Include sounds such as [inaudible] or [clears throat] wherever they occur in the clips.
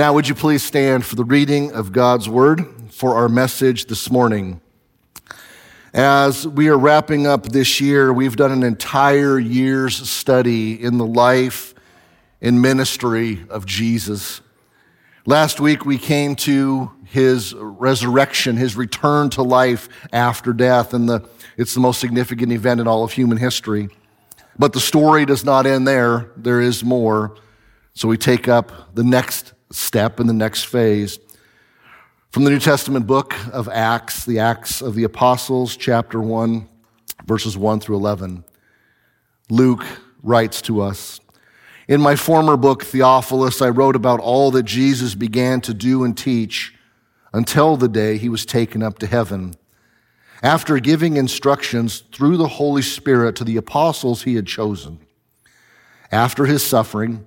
Now, would you please stand for the reading of God's word for our message this morning? As we are wrapping up this year, we've done an entire year's study in the life and ministry of Jesus. Last week, we came to his resurrection, his return to life after death, and the, it's the most significant event in all of human history. But the story does not end there, there is more. So we take up the next step in the next phase. From the New Testament book of Acts, the Acts of the Apostles, chapter 1, verses 1 through 11, Luke writes to us In my former book, Theophilus, I wrote about all that Jesus began to do and teach until the day he was taken up to heaven. After giving instructions through the Holy Spirit to the apostles he had chosen. After his suffering,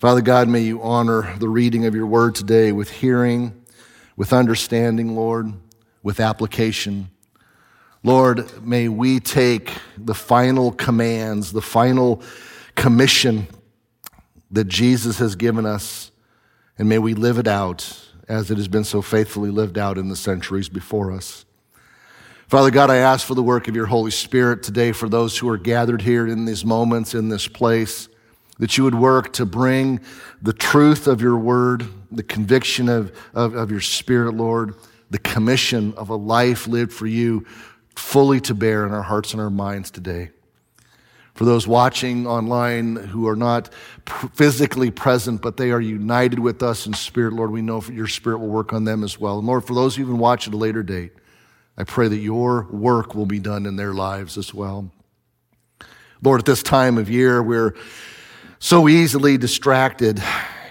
Father God, may you honor the reading of your word today with hearing, with understanding, Lord, with application. Lord, may we take the final commands, the final commission that Jesus has given us, and may we live it out as it has been so faithfully lived out in the centuries before us. Father God, I ask for the work of your Holy Spirit today for those who are gathered here in these moments, in this place that you would work to bring the truth of your word, the conviction of, of, of, your spirit, Lord, the commission of a life lived for you fully to bear in our hearts and our minds today. For those watching online who are not physically present, but they are united with us in spirit, Lord, we know your spirit will work on them as well. And Lord, for those who even watch at a later date, I pray that your work will be done in their lives as well. Lord, at this time of year, we're so easily distracted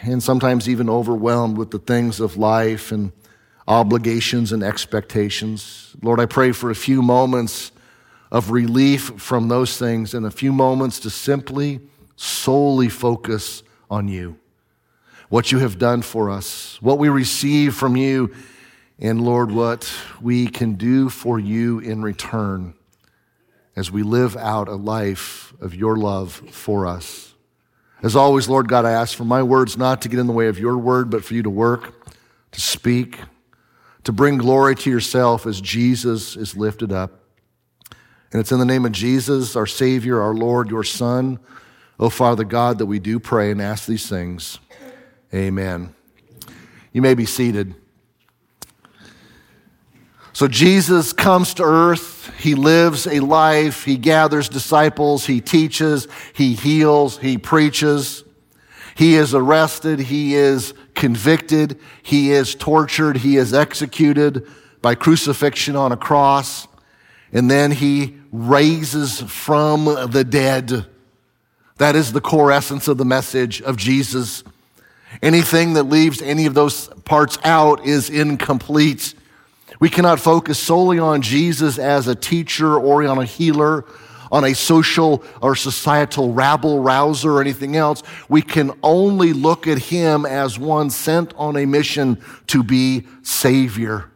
and sometimes even overwhelmed with the things of life and obligations and expectations. Lord, I pray for a few moments of relief from those things and a few moments to simply, solely focus on you, what you have done for us, what we receive from you, and Lord, what we can do for you in return as we live out a life of your love for us. As always, Lord God, I ask for my words not to get in the way of your word, but for you to work, to speak, to bring glory to yourself as Jesus is lifted up. And it's in the name of Jesus, our Savior, our Lord, your Son, O Father God, that we do pray and ask these things. Amen. You may be seated. So Jesus comes to earth. He lives a life. He gathers disciples. He teaches. He heals. He preaches. He is arrested. He is convicted. He is tortured. He is executed by crucifixion on a cross. And then he raises from the dead. That is the core essence of the message of Jesus. Anything that leaves any of those parts out is incomplete. We cannot focus solely on Jesus as a teacher or on a healer, on a social or societal rabble rouser or anything else. We can only look at him as one sent on a mission to be Savior.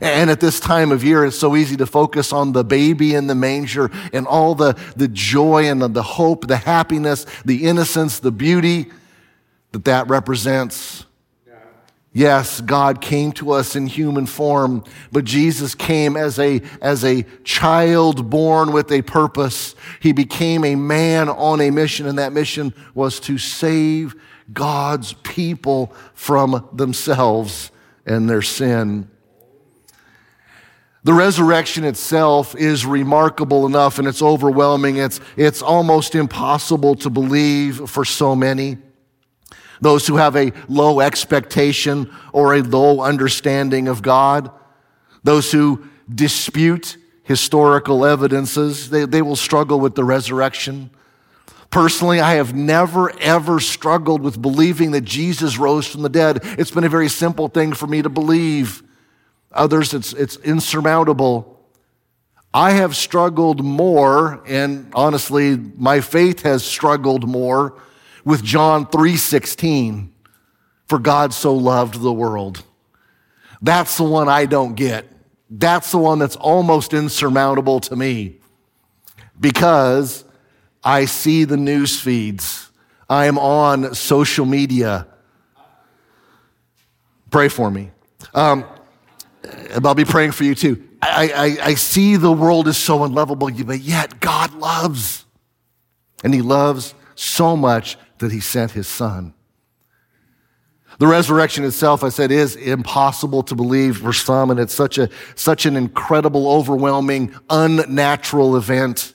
And at this time of year, it's so easy to focus on the baby in the manger and all the, the joy and the, the hope, the happiness, the innocence, the beauty that that represents. Yes, God came to us in human form, but Jesus came as a, as a child born with a purpose. He became a man on a mission, and that mission was to save God's people from themselves and their sin. The resurrection itself is remarkable enough and it's overwhelming. It's, it's almost impossible to believe for so many those who have a low expectation or a low understanding of God, those who dispute historical evidences, they, they will struggle with the resurrection. Personally, I have never ever struggled with believing that Jesus rose from the dead. It's been a very simple thing for me to believe. Others, it's, it's insurmountable. I have struggled more, and honestly, my faith has struggled more with John 3:16 for God so loved the world. That's the one I don't get. That's the one that's almost insurmountable to me because I see the news feeds. I am on social media. Pray for me. Um, I'll be praying for you too. I, I, I see the world is so unlovable, but yet God loves. And He loves so much that he sent his son. The resurrection itself, I said, is impossible to believe for some, and it's such a, such an incredible, overwhelming, unnatural event.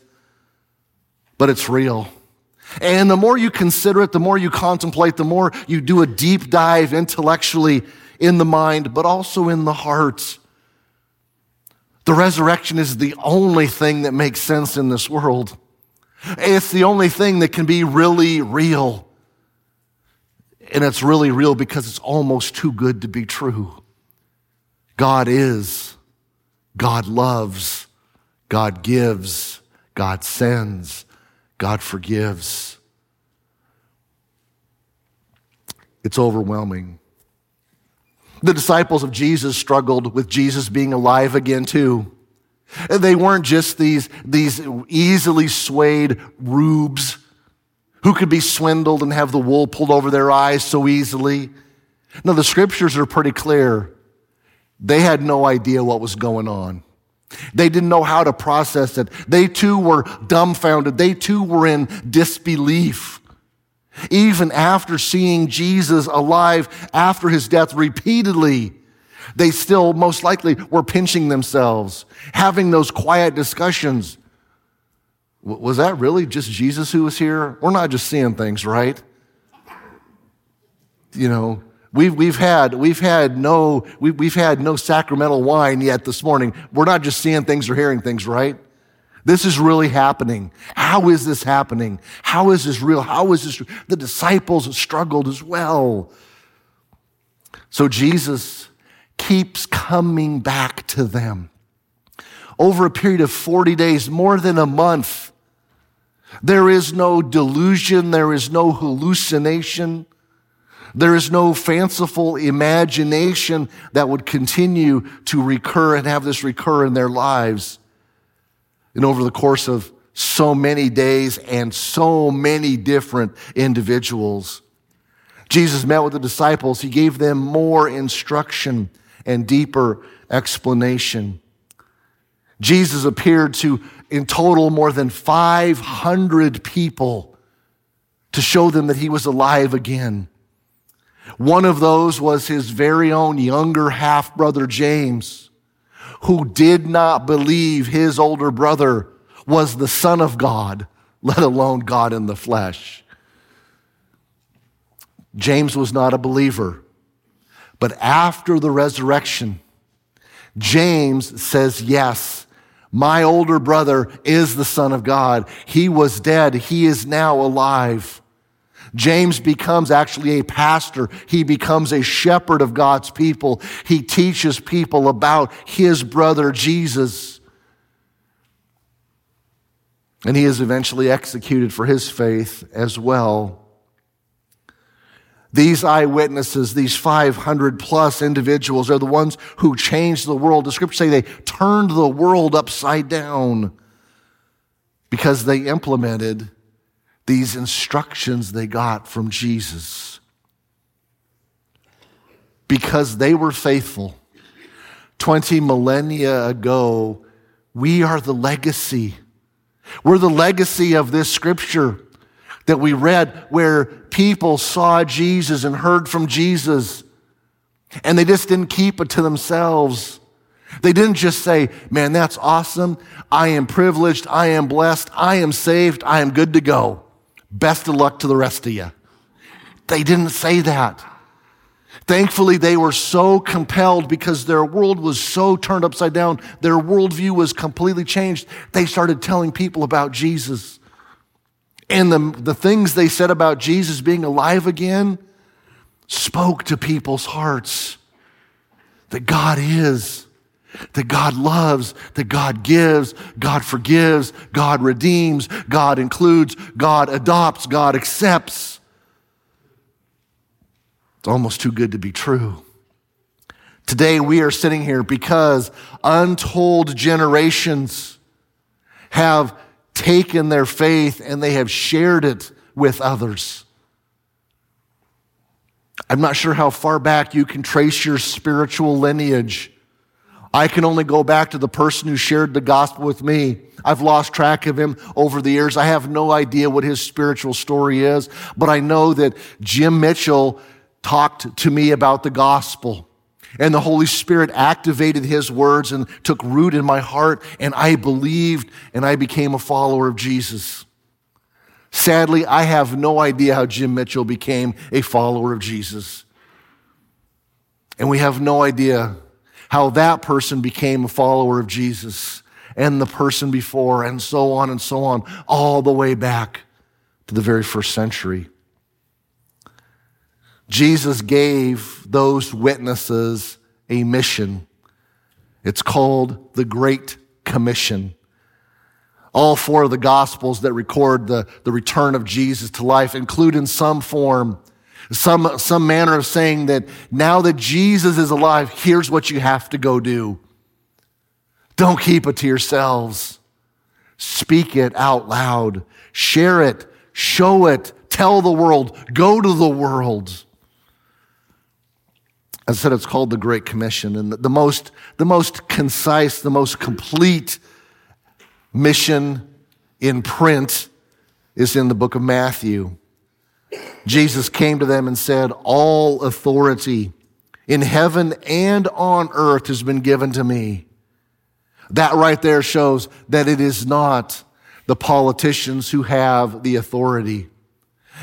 But it's real. And the more you consider it, the more you contemplate, the more you do a deep dive intellectually in the mind, but also in the heart. The resurrection is the only thing that makes sense in this world. It's the only thing that can be really real. And it's really real because it's almost too good to be true. God is, God loves, God gives, God sends, God forgives. It's overwhelming. The disciples of Jesus struggled with Jesus being alive again, too. They weren't just these, these easily swayed rubes who could be swindled and have the wool pulled over their eyes so easily. No, the scriptures are pretty clear. They had no idea what was going on. They didn't know how to process it. They too were dumbfounded. They too were in disbelief. Even after seeing Jesus alive after his death repeatedly, they still most likely were pinching themselves, having those quiet discussions. Was that really just Jesus who was here? We're not just seeing things, right? You know, we've, we've had, we've had no, we've, we've had no sacramental wine yet this morning. We're not just seeing things or hearing things, right? This is really happening. How is this happening? How is this real? How is this? The disciples struggled as well. So Jesus keeps coming back to them. Over a period of 40 days, more than a month, there is no delusion, there is no hallucination, there is no fanciful imagination that would continue to recur and have this recur in their lives. And over the course of so many days and so many different individuals, Jesus met with the disciples. He gave them more instruction and deeper explanation. Jesus appeared to, in total, more than 500 people to show them that he was alive again. One of those was his very own younger half brother, James, who did not believe his older brother was the Son of God, let alone God in the flesh. James was not a believer. But after the resurrection, James says, Yes, my older brother is the Son of God. He was dead, he is now alive. James becomes actually a pastor. He becomes a shepherd of God's people. He teaches people about his brother Jesus. And he is eventually executed for his faith as well. These eyewitnesses, these 500 plus individuals are the ones who changed the world. The scriptures say they turned the world upside down because they implemented these instructions they got from Jesus. Because they were faithful. 20 millennia ago, we are the legacy. We're the legacy of this scripture that we read where people saw Jesus and heard from Jesus. And they just didn't keep it to themselves. They didn't just say, man, that's awesome. I am privileged. I am blessed. I am saved. I am good to go. Best of luck to the rest of you. They didn't say that. Thankfully, they were so compelled because their world was so turned upside down. Their worldview was completely changed. They started telling people about Jesus. And the, the things they said about Jesus being alive again spoke to people's hearts that God is, that God loves, that God gives, God forgives, God redeems, God includes, God adopts, God accepts. It's almost too good to be true. Today we are sitting here because untold generations have taken their faith and they have shared it with others. I'm not sure how far back you can trace your spiritual lineage. I can only go back to the person who shared the gospel with me. I've lost track of him over the years. I have no idea what his spiritual story is, but I know that Jim Mitchell talked to me about the gospel. And the Holy Spirit activated his words and took root in my heart, and I believed and I became a follower of Jesus. Sadly, I have no idea how Jim Mitchell became a follower of Jesus. And we have no idea how that person became a follower of Jesus and the person before, and so on and so on, all the way back to the very first century. Jesus gave those witnesses a mission. It's called the Great Commission. All four of the Gospels that record the, the return of Jesus to life include in some form, some, some manner of saying that now that Jesus is alive, here's what you have to go do. Don't keep it to yourselves. Speak it out loud. Share it. Show it. Tell the world. Go to the world. I said, it's called the Great Commission. And the most, the most concise, the most complete mission in print is in the book of Matthew. Jesus came to them and said, All authority in heaven and on earth has been given to me. That right there shows that it is not the politicians who have the authority.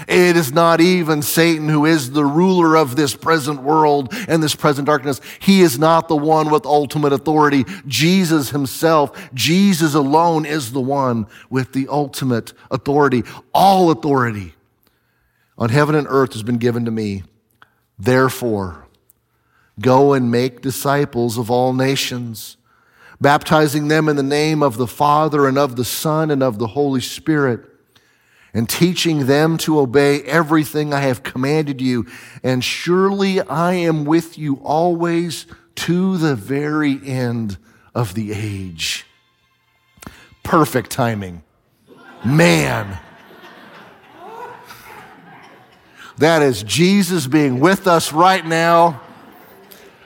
It is not even Satan who is the ruler of this present world and this present darkness. He is not the one with ultimate authority. Jesus himself, Jesus alone is the one with the ultimate authority. All authority on heaven and earth has been given to me. Therefore, go and make disciples of all nations, baptizing them in the name of the Father and of the Son and of the Holy Spirit and teaching them to obey everything I have commanded you. And surely I am with you always to the very end of the age. Perfect timing. Man. That is Jesus being with us right now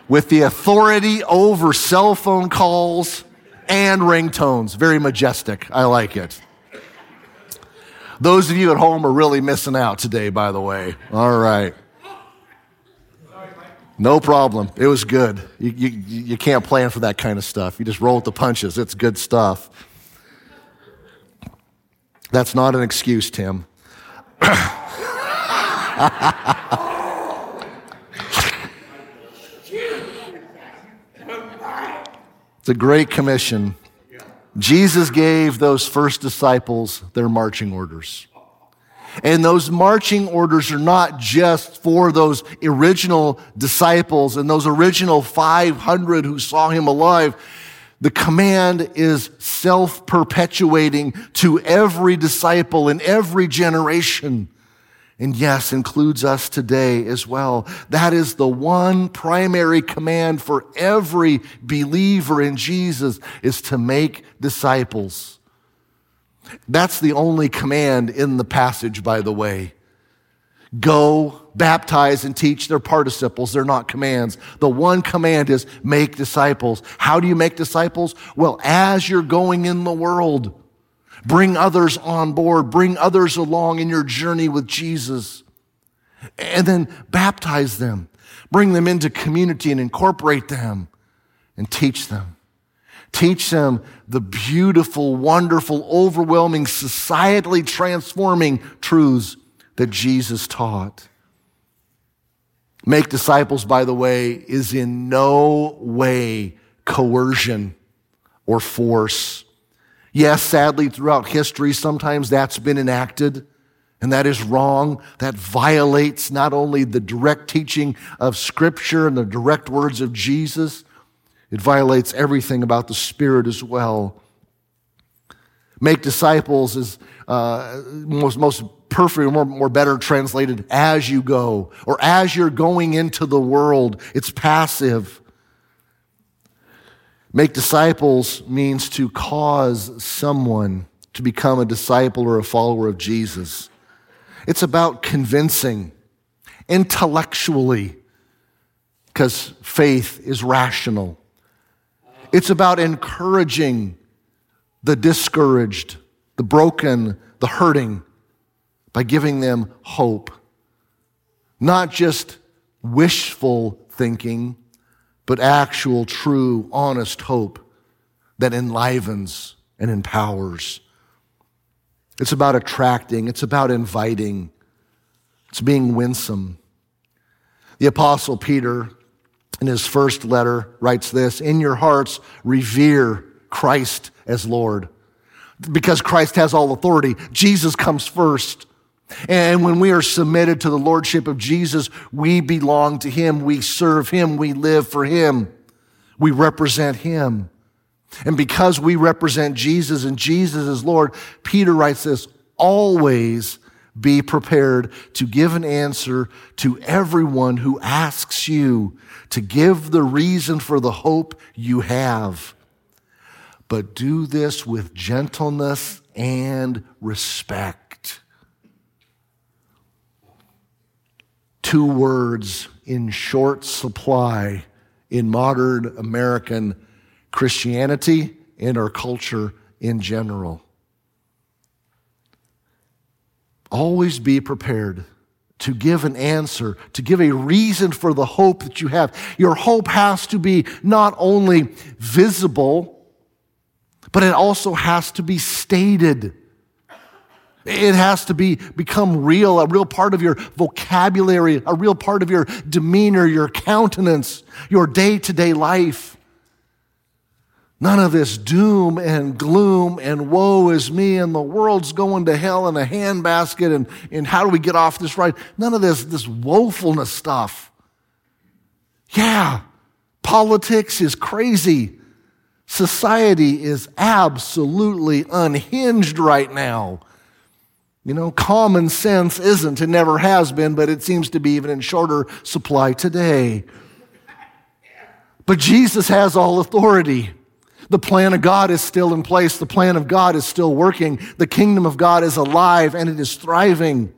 with the authority over cell phone calls and ringtones. Very majestic. I like it. Those of you at home are really missing out today, by the way. All right. No problem. It was good. You, you, you can't plan for that kind of stuff. You just roll with the punches. It's good stuff. That's not an excuse, Tim. [laughs] it's a great commission Jesus gave those first disciples their marching orders. And those marching orders are not just for those original disciples and those original 500 who saw him alive. The command is self perpetuating to every disciple in every generation. And yes, includes us today as well. That is the one primary command for every believer in Jesus is to make disciples. That's the only command in the passage, by the way. Go, baptize, and teach. They're participles, they're not commands. The one command is make disciples. How do you make disciples? Well, as you're going in the world, bring others on board, bring others along in your journey with Jesus, and then baptize them, bring them into community and incorporate them and teach them. Teach them the beautiful, wonderful, overwhelming, societally transforming truths that Jesus taught. Make disciples, by the way, is in no way coercion or force. Yes, sadly, throughout history, sometimes that's been enacted, and that is wrong. That violates not only the direct teaching of Scripture and the direct words of Jesus, it violates everything about the Spirit as well. Make disciples is uh, most, most perfect, more, more better translated as you go, or as you're going into the world. It's passive. Make disciples means to cause someone to become a disciple or a follower of Jesus. It's about convincing intellectually, because faith is rational. It's about encouraging the discouraged, the broken, the hurting by giving them hope. Not just wishful thinking, but actual, true, honest hope that enlivens and empowers. It's about attracting, it's about inviting, it's being winsome. The Apostle Peter, in his first letter, writes this In your hearts, revere Christ as Lord. Because Christ has all authority, Jesus comes first. And when we are submitted to the Lordship of Jesus, we belong to Him. We serve Him. We live for Him. We represent Him. And because we represent Jesus and Jesus is Lord, Peter writes this always be prepared to give an answer to everyone who asks you to give the reason for the hope you have. But do this with gentleness and respect two words in short supply in modern American Christianity and our culture in general. Always be prepared to give an answer, to give a reason for the hope that you have. Your hope has to be not only visible, but it also has to be stated. It has to be become real, a real part of your vocabulary, a real part of your demeanor, your countenance, your day-to-day life. None of this doom and gloom and woe is me and the world's going to hell in a handbasket and, and how do we get off this ride? None of this, this woefulness stuff. Yeah, politics is crazy. Society is absolutely unhinged right now. You know, common sense isn't and never has been, but it seems to be even in shorter supply today. But Jesus has all authority. The plan of God is still in place. The plan of God is still working. The kingdom of God is alive and it is thriving.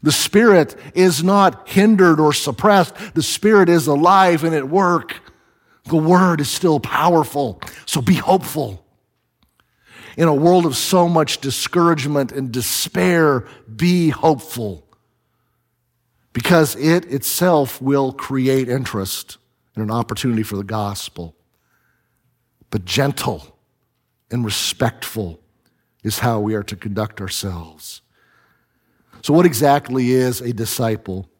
The Spirit is not hindered or suppressed. The Spirit is alive and at work. The Word is still powerful. So be hopeful in a world of so much discouragement and despair, be hopeful because it itself will create interest and an opportunity for the gospel. But gentle and respectful is how we are to conduct ourselves. So, what exactly is a disciple?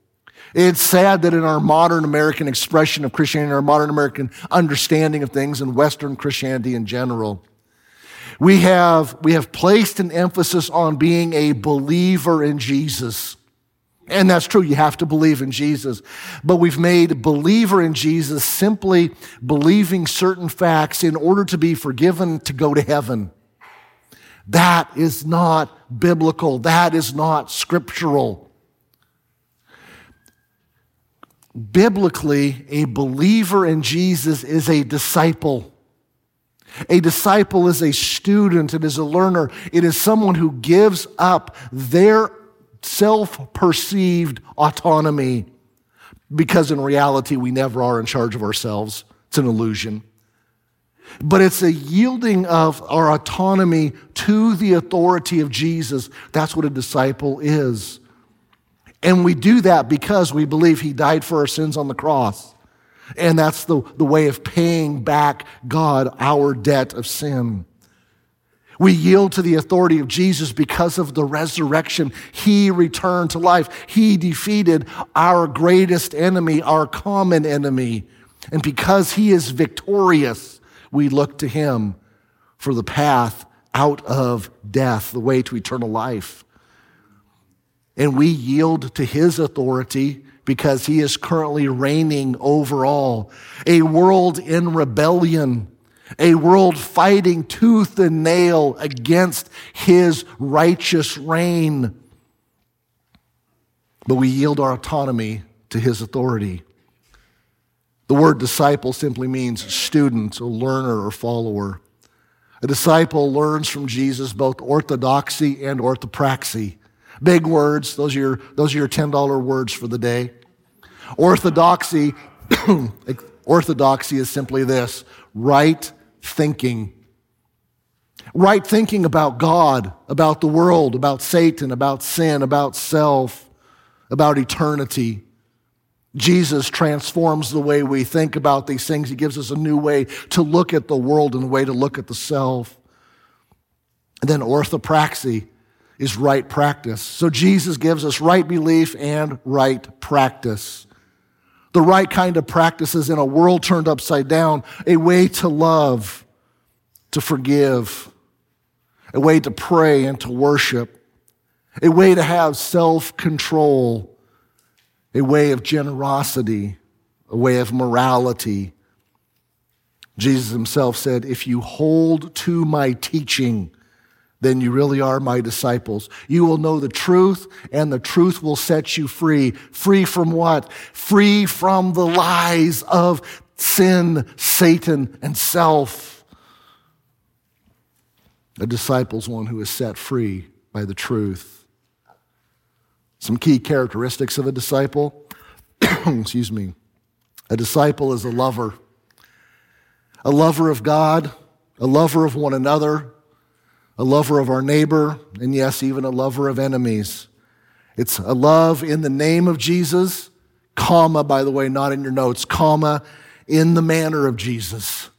It's sad that in our modern American expression of Christianity, our modern American understanding of things, and Western Christianity in general, we have, we have placed an emphasis on being a believer in Jesus. And that's true. You have to believe in Jesus. But we've made believer in Jesus simply believing certain facts in order to be forgiven to go to heaven. That is not biblical. That is not scriptural. biblically, a believer in Jesus is a disciple. A disciple is a student, it is a learner, it is someone who gives up their self perceived autonomy because in reality we never are in charge of ourselves. It's an illusion. But it's a yielding of our autonomy to the authority of Jesus. That's what a disciple is. And we do that because we believe he died for our sins on the cross. And that's the, the way of paying back God our debt of sin. We yield to the authority of Jesus because of the resurrection. He returned to life. He defeated our greatest enemy, our common enemy. And because he is victorious, we look to him for the path out of death, the way to eternal life. And we yield to his authority because he is currently reigning over all. A world in rebellion, a world fighting tooth and nail against his righteous reign. But we yield our autonomy to his authority. The word disciple simply means student, or learner, or follower. A disciple learns from Jesus both orthodoxy and orthopraxy. Big words, those are your, those are your $10 words for the day. Orthodoxy, [coughs] orthodoxy is simply this right thinking. Right thinking about God, about the world, about Satan, about sin, about self, about eternity. Jesus transforms the way we think about these things. He gives us a new way to look at the world and a way to look at the self. And then orthopraxy is right practice. So Jesus gives us right belief and right practice. The right kind of practices in a world turned upside down, a way to love, to forgive, a way to pray and to worship, a way to have self control a way of generosity, a way of morality. Jesus himself said, If you hold to my teaching, then you really are my disciples. You will know the truth, and the truth will set you free. Free from what? Free from the lies of sin, Satan, and self. A disciple's one who is set free by the truth. Some key characteristics of a disciple. [clears throat] Excuse me. A disciple is a lover, a lover of God, a lover of one another, a lover of our neighbor, and yes, even a lover of enemies. It's a love in the name of Jesus, comma, by the way, not in your notes, comma, in the manner of Jesus.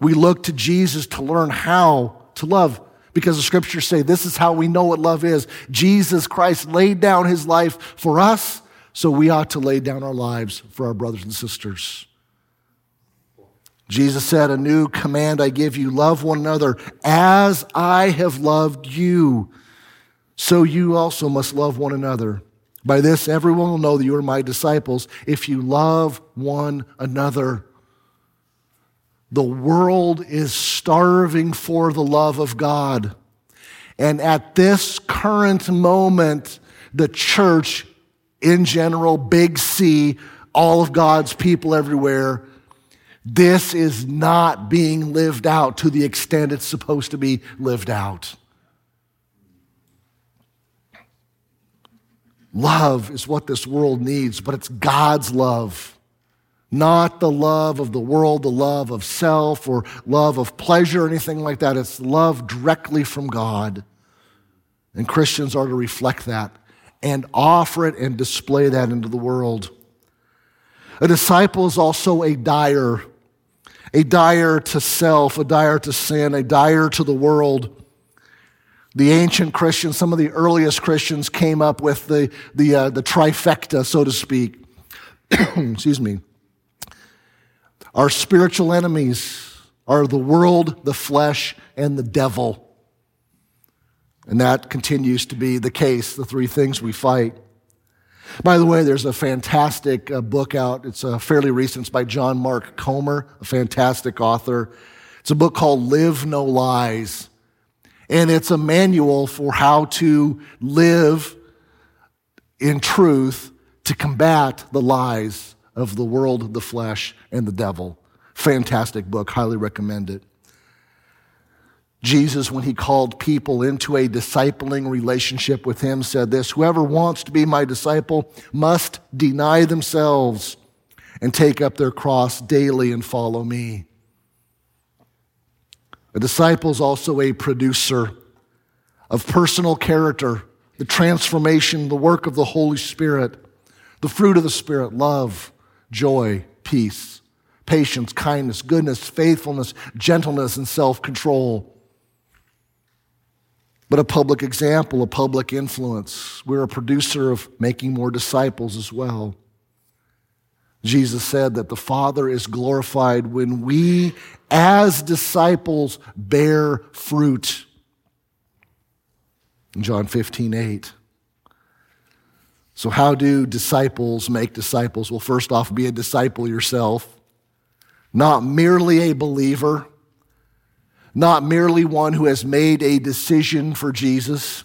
We look to Jesus to learn how to love because the scriptures say this is how we know what love is. Jesus Christ laid down his life for us, so we ought to lay down our lives for our brothers and sisters. Jesus said, A new command I give you love one another as I have loved you. So you also must love one another. By this, everyone will know that you are my disciples if you love one another. The world is starving for the love of God. And at this current moment, the church in general, big C, all of God's people everywhere, this is not being lived out to the extent it's supposed to be lived out. Love is what this world needs, but it's God's love not the love of the world, the love of self or love of pleasure or anything like that. It's love directly from God. And Christians are to reflect that and offer it and display that into the world. A disciple is also a dyer, a dyer to self, a dyer to sin, a dyer to the world. The ancient Christians, some of the earliest Christians came up with the, the, uh, the trifecta, so to speak. [clears throat] Excuse me. Our spiritual enemies are the world, the flesh, and the devil. And that continues to be the case, the three things we fight. By the way, there's a fantastic uh, book out. It's uh, fairly recent. It's by John Mark Comer, a fantastic author. It's a book called Live No Lies. And it's a manual for how to live in truth to combat the lies of the world, the flesh, and the devil. Fantastic book, highly recommend it. Jesus, when he called people into a discipling relationship with him, said this Whoever wants to be my disciple must deny themselves and take up their cross daily and follow me. A disciple is also a producer of personal character, the transformation, the work of the Holy Spirit, the fruit of the Spirit love, joy, peace, patience, kindness, goodness, faithfulness, gentleness, and self control but a public example, a public influence. We're a producer of making more disciples as well. Jesus said that the Father is glorified when we, as disciples, bear fruit. In John 15, 8. So, how do disciples make disciples? Well, first off, be a disciple yourself, not merely a believer not merely one who has made a decision for Jesus,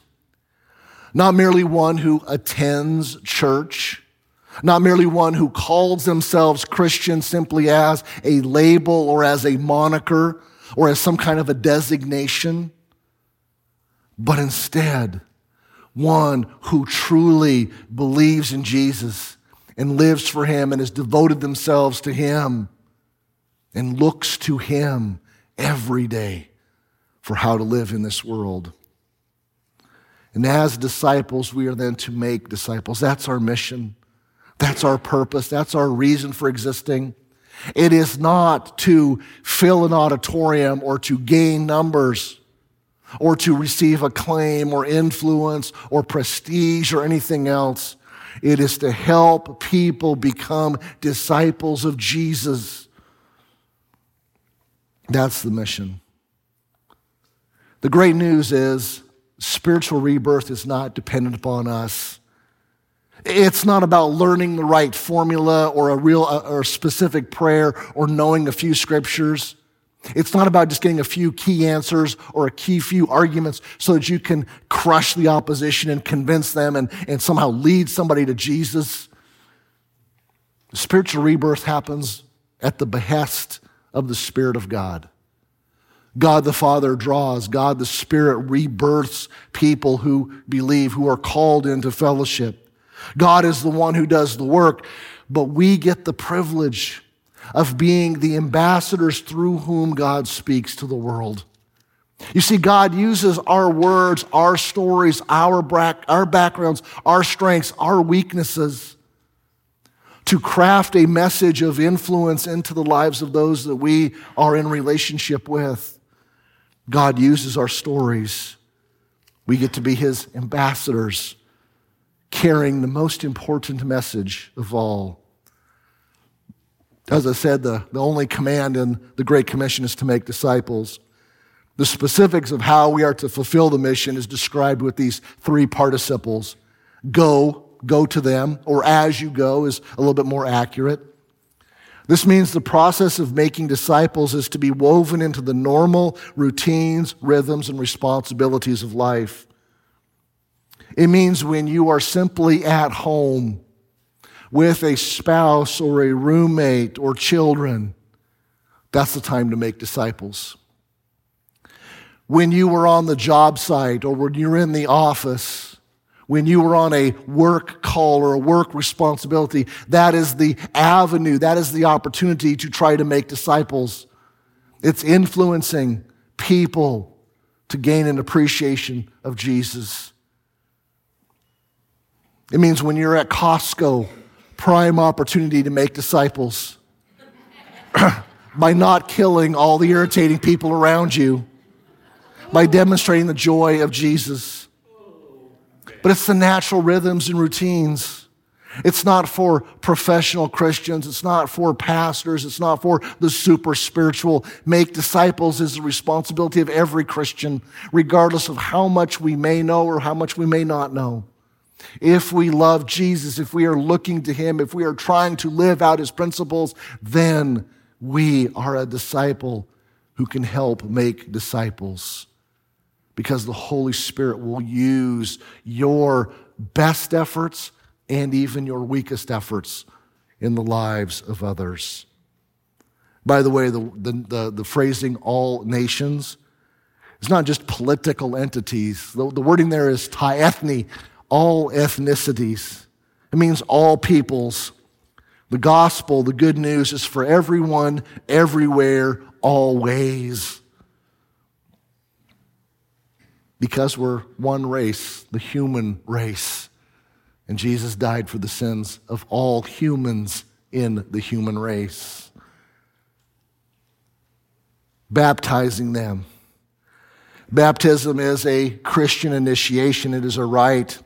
not merely one who attends church, not merely one who calls themselves Christian simply as a label or as a moniker or as some kind of a designation, but instead one who truly believes in Jesus and lives for him and has devoted themselves to him and looks to him every day for how to live in this world. And as disciples, we are then to make disciples. That's our mission. That's our purpose. That's our reason for existing. It is not to fill an auditorium or to gain numbers or to receive acclaim or influence or prestige or anything else. It is to help people become disciples of Jesus. That's the mission. The great news is spiritual rebirth is not dependent upon us. It's not about learning the right formula or a real uh, or a specific prayer or knowing a few scriptures. It's not about just getting a few key answers or a key few arguments so that you can crush the opposition and convince them and, and somehow lead somebody to Jesus. Spiritual rebirth happens at the behest of the Spirit of God. God the Father draws, God the Spirit rebirths people who believe, who are called into fellowship. God is the one who does the work, but we get the privilege of being the ambassadors through whom God speaks to the world. You see, God uses our words, our stories, our, back, our backgrounds, our strengths, our weaknesses to craft a message of influence into the lives of those that we are in relationship with. God uses our stories. We get to be his ambassadors, carrying the most important message of all. As I said, the, the only command in the Great Commission is to make disciples. The specifics of how we are to fulfill the mission is described with these three participles go, go to them, or as you go is a little bit more accurate. This means the process of making disciples is to be woven into the normal routines, rhythms, and responsibilities of life. It means when you are simply at home with a spouse or a roommate or children, that's the time to make disciples. When you were on the job site or when you're in the office, when you are on a work call or a work responsibility, that is the avenue, that is the opportunity to try to make disciples. It's influencing people to gain an appreciation of Jesus. It means when you're at Costco, prime opportunity to make disciples [clears throat] by not killing all the irritating people around you, by demonstrating the joy of Jesus but it's the natural rhythms and routines. It's not for professional Christians. It's not for pastors. It's not for the super spiritual. Make disciples is the responsibility of every Christian, regardless of how much we may know or how much we may not know. If we love Jesus, if we are looking to Him, if we are trying to live out His principles, then we are a disciple who can help make disciples because the Holy Spirit will use your best efforts and even your weakest efforts in the lives of others. By the way, the, the, the, the phrasing all nations is not just political entities. The, the wording there is ethne, all ethnicities. It means all peoples. The gospel, the good news, is for everyone, everywhere, always. Because we're one race, the human race. And Jesus died for the sins of all humans in the human race. Baptizing them. Baptism is a Christian initiation, it is a rite.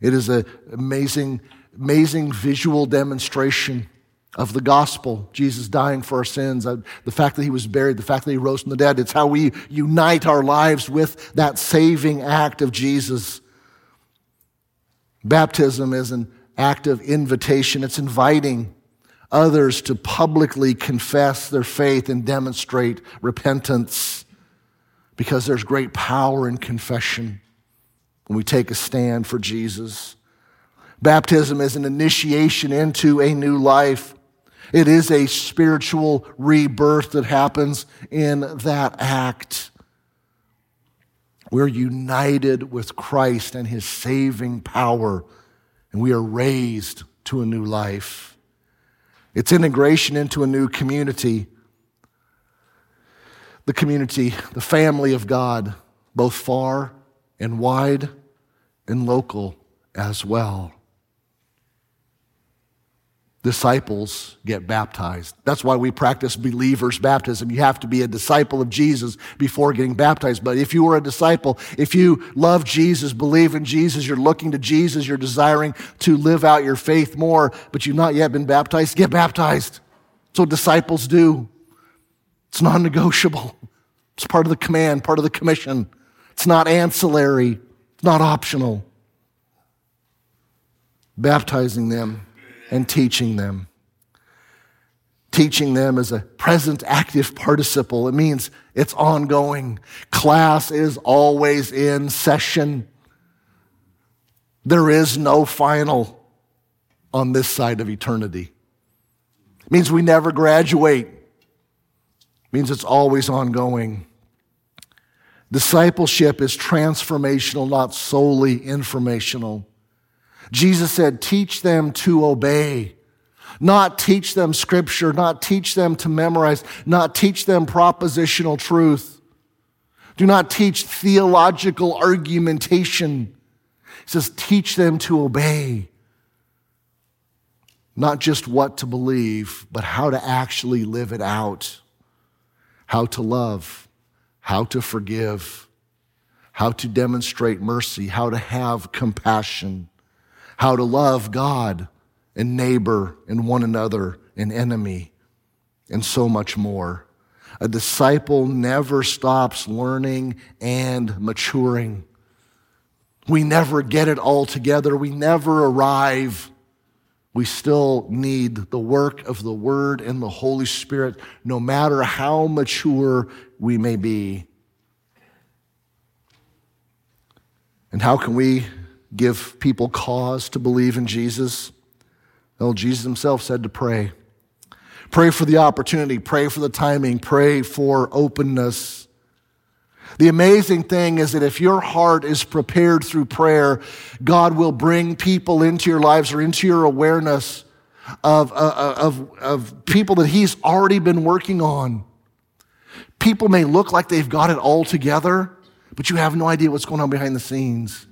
It is an amazing, amazing visual demonstration of the gospel, Jesus dying for our sins, uh, the fact that he was buried, the fact that he rose from the dead. It's how we unite our lives with that saving act of Jesus. Baptism is an act of invitation, it's inviting others to publicly confess their faith and demonstrate repentance because there's great power in confession when we take a stand for Jesus. Baptism is an initiation into a new life. It is a spiritual rebirth that happens in that act. We're united with Christ and his saving power, and we are raised to a new life. It's integration into a new community. The community, the family of God, both far and wide and local as well disciples get baptized. That's why we practice believers' baptism. You have to be a disciple of Jesus before getting baptized. But if you are a disciple, if you love Jesus, believe in Jesus, you're looking to Jesus, you're desiring to live out your faith more, but you've not yet been baptized, get baptized. What disciples do. It's non negotiable. It's part of the command, part of the commission. It's not ancillary, it's not optional. Baptizing them and teaching them. Teaching them is a present active participle. It means it's ongoing. Class is always in session. There is no final on this side of eternity. It means we never graduate. It means it's always ongoing. Discipleship is transformational, not solely informational. Jesus said, teach them to obey. Not teach them scripture, not teach them to memorize, not teach them propositional truth. Do not teach theological argumentation. He says, teach them to obey. Not just what to believe, but how to actually live it out. How to love, how to forgive, how to demonstrate mercy, how to have compassion how to love God and neighbor and one another and enemy and so much more. A disciple never stops learning and maturing. We never get it all together. We never arrive. We still need the work of the Word and the Holy Spirit, no matter how mature we may be. And how can we give people cause to believe in Jesus? Well, Jesus himself said to pray. Pray for the opportunity, pray for the timing, pray for openness. The amazing thing is that if your heart is prepared through prayer, God will bring people into your lives or into your awareness of, uh, uh, of, of people that He's already been working on. People may look like they've got it all together, but you have no idea what's going on behind the scenes.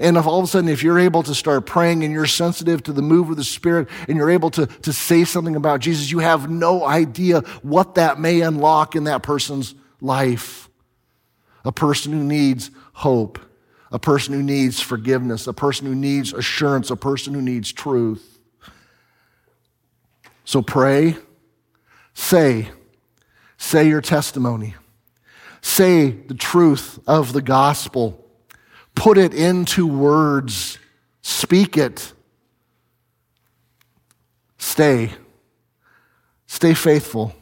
And if all of a sudden, if you're able to start praying and you're sensitive to the move of the Spirit and you're able to, to say something about Jesus, you have no idea what that may unlock in that person's life. A person who needs hope, a person who needs forgiveness, a person who needs assurance, a person who needs truth. So pray, say, say your testimony, say the truth of the gospel Put it into words. Speak it. Stay. Stay faithful.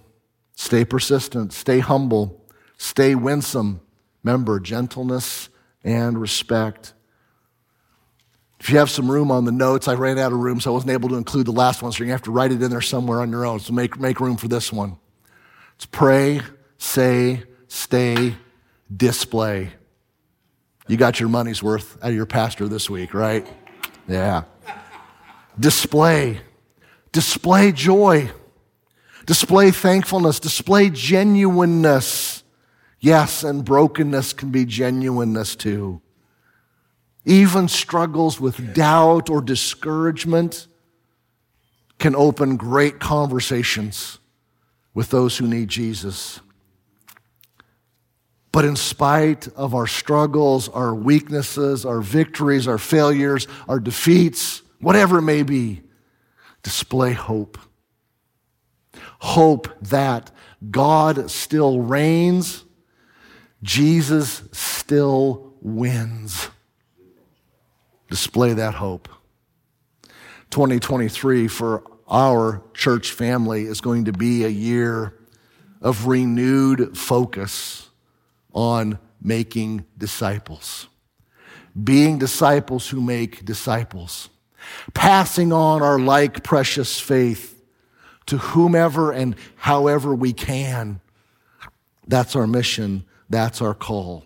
Stay persistent. Stay humble. Stay winsome. Remember gentleness and respect. If you have some room on the notes, I ran out of room, so I wasn't able to include the last one, so you're gonna have to write it in there somewhere on your own. So make, make room for this one. It's pray, say, stay, display. You got your money's worth out of your pastor this week, right? Yeah. Display. Display joy. Display thankfulness. Display genuineness. Yes, and brokenness can be genuineness too. Even struggles with doubt or discouragement can open great conversations with those who need Jesus. But in spite of our struggles, our weaknesses, our victories, our failures, our defeats, whatever it may be, display hope. Hope that God still reigns, Jesus still wins display that hope. 2023 for our church family is going to be a year of renewed focus on making disciples. Being disciples who make disciples. Passing on our like precious faith to whomever and however we can. That's our mission. That's our call.